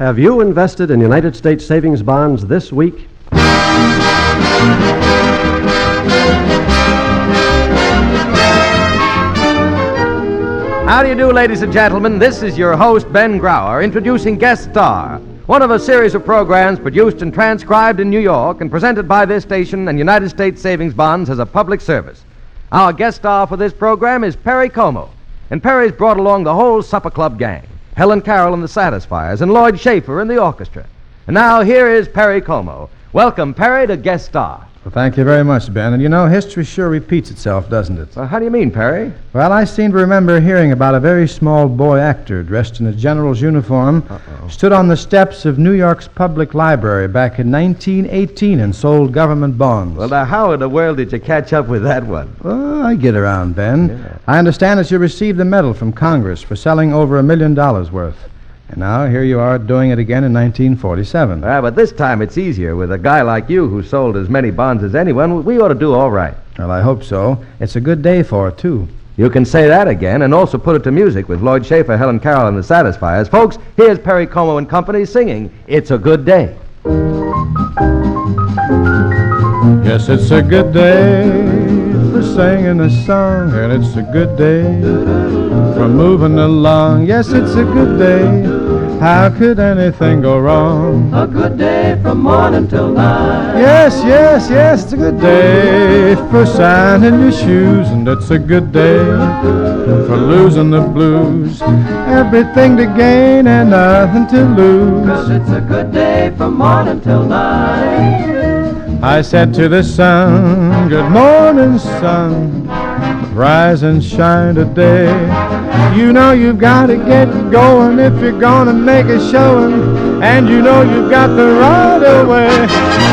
Have you invested in United States savings bonds this week? How do you do, ladies and gentlemen? This is your host, Ben Grauer, introducing Guest Star, one of a series of programs produced and transcribed in New York and presented by this station and United States Savings Bonds as a public service. Our guest star for this program is Perry Como, and Perry's brought along the whole Supper Club gang Helen Carroll and the Satisfiers, and Lloyd Shaffer and the orchestra. And now here is Perry Como. Welcome, Perry, to Guest Star. Well, thank you very much, Ben. And you know, history sure repeats itself, doesn't it? Well, how do you mean, Perry? Well, I seem to remember hearing about a very small boy actor dressed in a general's uniform Uh-oh. stood on the steps of New York's public library back in 1918 and sold government bonds. Well, now, how in the world did you catch up with that one? I get around, Ben. Yeah. I understand that you received a medal from Congress for selling over a million dollars worth. And now here you are doing it again in 1947. Ah, but this time it's easier. With a guy like you who sold as many bonds as anyone, we ought to do all right. Well, I hope so. It's a good day for it, too. You can say that again and also put it to music with Lloyd Shaffer, Helen Carroll, and the Satisfiers. Folks, here's Perry Como and Company singing It's a Good Day. Yes, it's a good day for singing a song, and it's a good day for moving along. Yes, it's a good day. How could anything go wrong? A good day from morning till night. Yes, yes, yes, it's a good day for shining your shoes, and it's a good day for losing the blues. Everything to gain and nothing to lose. Cause it's a good day from morning till night. I said to the sun, Good morning, sun. Rise and shine today. You know you've got to get going if you're gonna make a showing. And you know you've got the right away.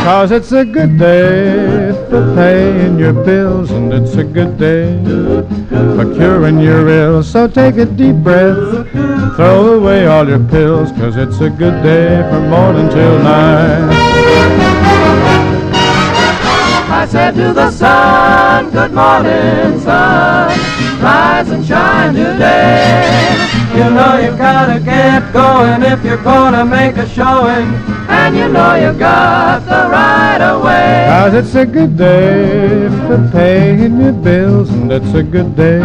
Cause it's a good day for paying your bills, and it's a good day for curing your ills. So take a deep breath, throw away all your pills, cause it's a good day from morning till night. I said to the sun, Good morning, sun. Rise and shine today. You know you've gotta get going if you're gonna make a showing. And you know you've got the right away. Cause it's a good day for paying your bills, and it's a good day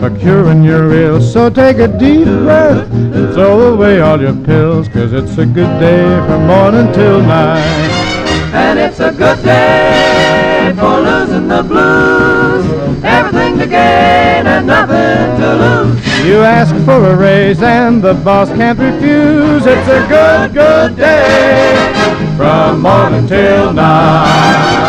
for curing your ills. So take a deep breath and throw away all your pills, cause it's a good day from morning till night. And it's a good day for losing the blues. Everything to gain and nothing to lose. You ask for a raise and the boss can't refuse. It's a good, good day from morning till night.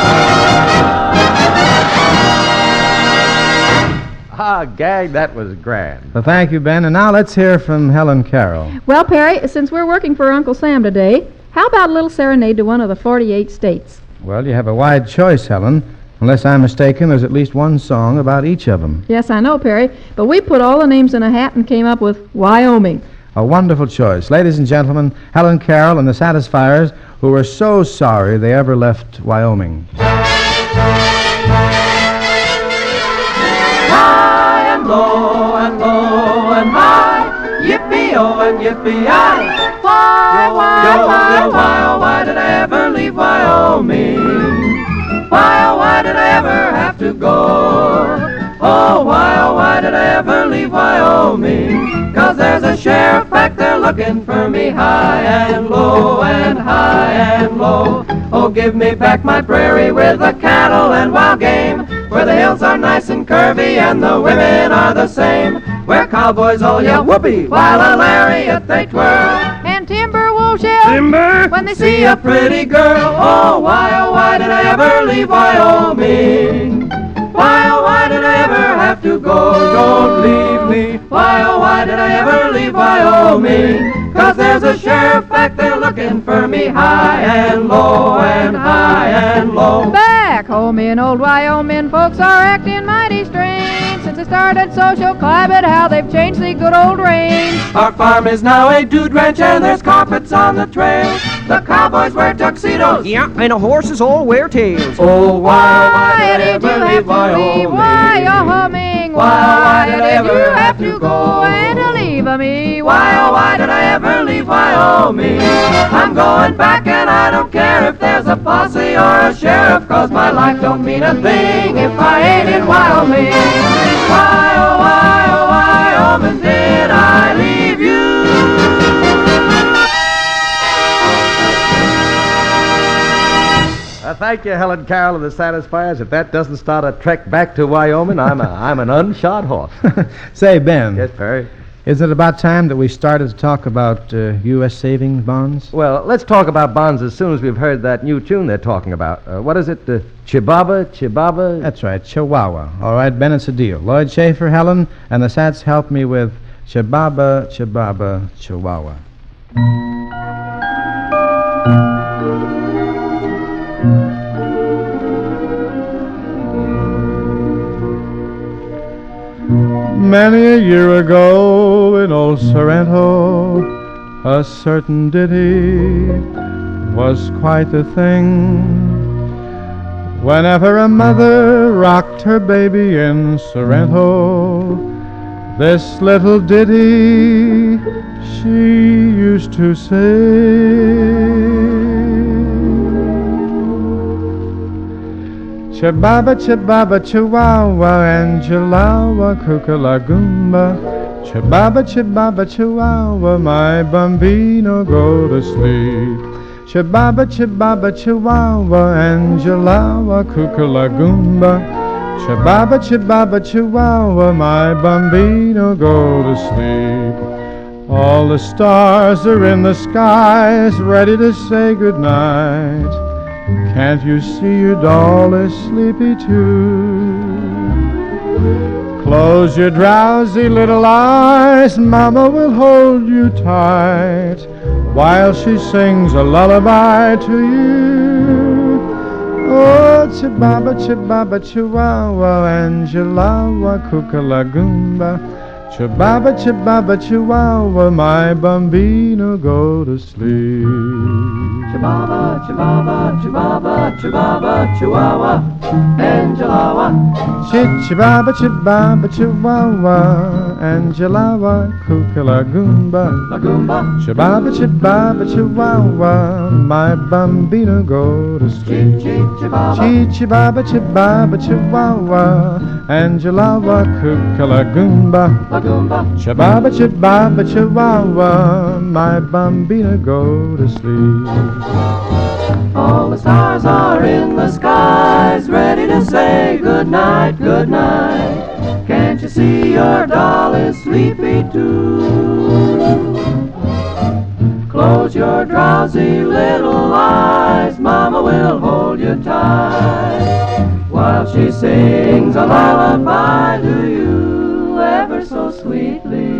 Ah, gag, that was grand. Well, thank you, Ben. And now let's hear from Helen Carroll. Well, Perry, since we're working for Uncle Sam today, how about a little serenade to one of the 48 states? Well, you have a wide choice, Helen. Unless I'm mistaken, there's at least one song about each of them. Yes, I know, Perry, but we put all the names in a hat and came up with Wyoming. A wonderful choice. Ladies and gentlemen, Helen Carroll and the Satisfiers, who were so sorry they ever left Wyoming. High and low and low and high. Yippee E-I-E-I-O and yippee-yi. Why, why, why, why, why did I ever leave Wyoming? Why, oh, why did I ever have to go? Oh, why, oh, why did I ever leave Wyoming? Cause there's a sheriff back there looking for me high and low and high and low. Oh, give me back my prairie with the cattle and wild game, where the hills are nice and curvy and the women are the same, where cowboys all yell whoopee while a lariat they twirl. Timber wolves yell Timber, when they see a pretty girl. Oh, why, oh, why did I ever leave Wyoming? Why, oh, why did I ever have to go? Don't leave me. Why, oh, why did I ever leave Wyoming? Cause there's a sheriff back there looking for me high and low and high and low. Back home in old Wyoming, folks are acting mighty strange since they started social climate. How they've changed the good old range. Our farm is now a dude ranch and there's carpets on the trail. The cowboys wear tuxedos. Yeah, and the horses all wear tails. Oh, why, oh, why Why did I did you have to oh, leave? Wyoming? Why you humming? Why, why did I ever have to go? and leave me? Why, oh, why did I ever leave Wyoming? I'm going back and I don't care if there's a posse or a sheriff, cause my life don't mean a thing if I ain't in Wyoming. Why, oh, why, oh, Wyoming, did I leave you? Thank you, Helen Carroll of the Satisfiers. If that doesn't start a trek back to Wyoming, I'm, a, I'm an unshod horse. Say, Ben, yes, Perry. is it about time that we started to talk about uh, U.S. savings bonds? Well, let's talk about bonds as soon as we've heard that new tune they're talking about. Uh, what is it? Uh, Chibaba? Chibaba? That's right, Chihuahua. All right, Ben, it's a deal. Lloyd Shaffer, Helen, and the Sats help me with Chibaba, Chibaba, Chihuahua. Many a year ago in old Sorrento, a certain ditty was quite the thing. Whenever a mother rocked her baby in Sorrento, this little ditty she used to sing. Chibaba, chibaba, chihuahua, Angelawa, kookalagumba. Chibaba, chibaba, chihuahua, my bambino, go to sleep. Chibaba, chibaba, chihuahua, Angelawa, kookalagumba. Chibaba, chibaba, chihuahua, my bambino, go to sleep. All the stars are in the skies, ready to say goodnight. Can't you see your doll is sleepy too? Close your drowsy little eyes, Mama will hold you tight while she sings a lullaby to you. Oh, chibaba, chibaba, chihuahua, Angelawa, kookalagumba. Chibaba, chibaba, chihuahua, my bambino, go to sleep. Chibaba, chibaba, chibaba, chibaba, chihuahua, Angelawa. Chibaba, chibaba, chihuahua, Angelawa, kookalagumba. Lagumba, Chibaba, chibaba, chihuahua, my bambino, go to sleep. chee chibaba, Chi chibaba, chibaba, chihuahua, Angelawa, kookalagumba. Lagumba, Chibaba, chibaba, chihuahua, my bambino, go to sleep. All the stars are in the skies, ready to say good night, good night. See your doll is sleepy too? Close your drowsy little eyes, Mama will hold you tight while she sings a lullaby to you ever so sweetly.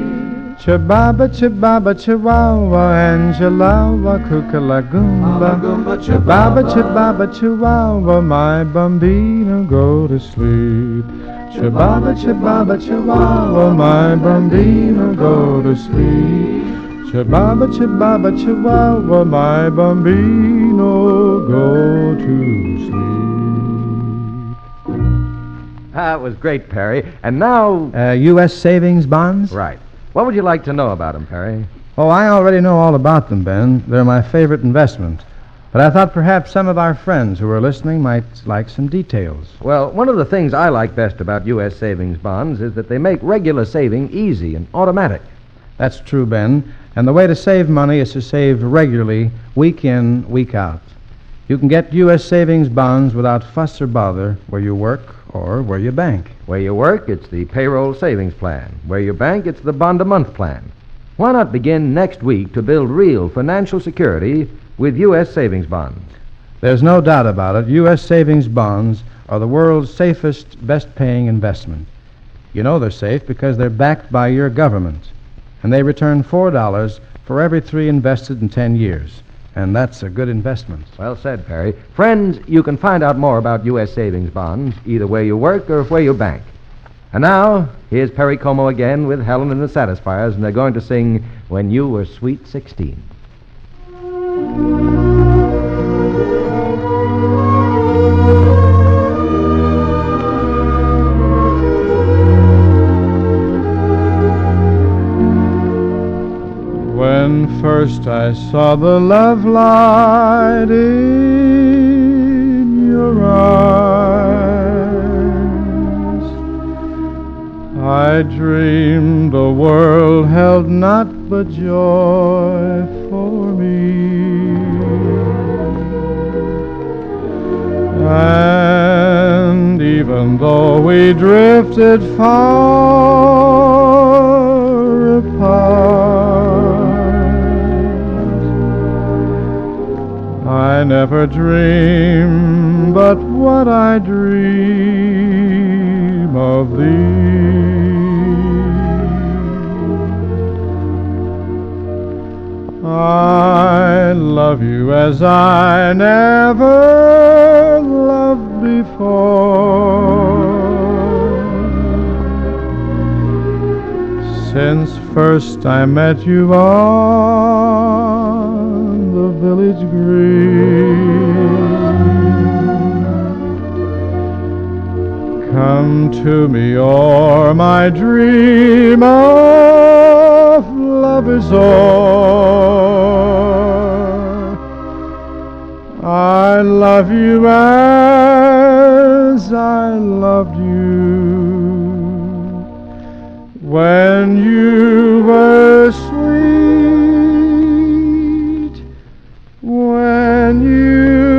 Chibaba, chibaba, chihuahua, Angelawa, kookalagumba. Lagumba, Chibaba, chibaba, chihuahua, my bambino, go to sleep. Chibaba, chibaba, chihuahua, my bambino, go to sleep. Chibaba, chibaba, chihuahua, my bambino, go to sleep. That was great, Perry. And now. Uh, U.S. savings bonds? Right. What would you like to know about them, Perry? Oh, I already know all about them, Ben. They're my favorite investment. But I thought perhaps some of our friends who are listening might like some details. Well, one of the things I like best about U.S. savings bonds is that they make regular saving easy and automatic. That's true, Ben. And the way to save money is to save regularly, week in, week out. You can get U.S. savings bonds without fuss or bother where you work or where you bank. Where you work, it's the payroll savings plan. Where you bank, it's the bond a month plan. Why not begin next week to build real financial security with U.S. savings bonds? There's no doubt about it. U.S. savings bonds are the world's safest, best paying investment. You know they're safe because they're backed by your government, and they return $4 for every three invested in 10 years. And that's a good investment. Well said, Perry. Friends, you can find out more about U.S. savings bonds either where you work or where you bank. And now, here's Perry Como again with Helen and the Satisfiers, and they're going to sing When You Were Sweet 16. When first I saw the love light in your eyes, I dreamed the world held not but joy for me. And though we drifted far apart, I never dream but what I dream of thee. I love you as I never loved before. Since first I met you on the village green. Come to me, or my dream of love is o'er. I love you as I loved you when you were sweet, when you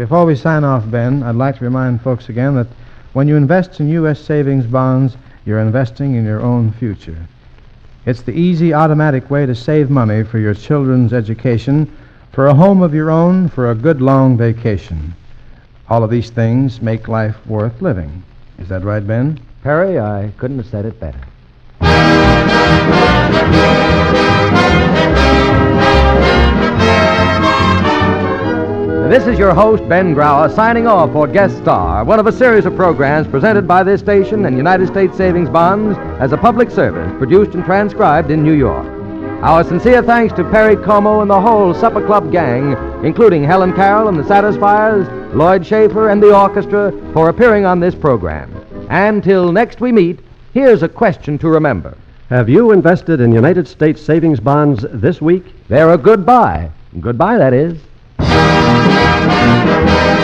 before we sign off, Ben, I'd like to remind folks again that when you invest in U.S. savings bonds, you're investing in your own future. It's the easy, automatic way to save money for your children's education, for a home of your own, for a good long vacation. All of these things make life worth living. Is that right, Ben? Perry, I couldn't have said it better. This is your host, Ben Grauer, signing off for Guest Star, one of a series of programs presented by this station and United States Savings Bonds as a public service produced and transcribed in New York. Our sincere thanks to Perry Como and the whole Supper Club gang, including Helen Carroll and the Satisfiers, Lloyd Shaffer, and the orchestra, for appearing on this program. And till next we meet, here's a question to remember. Have you invested in United States savings bonds this week? They're a good buy. Goodbye, that is. Thank you.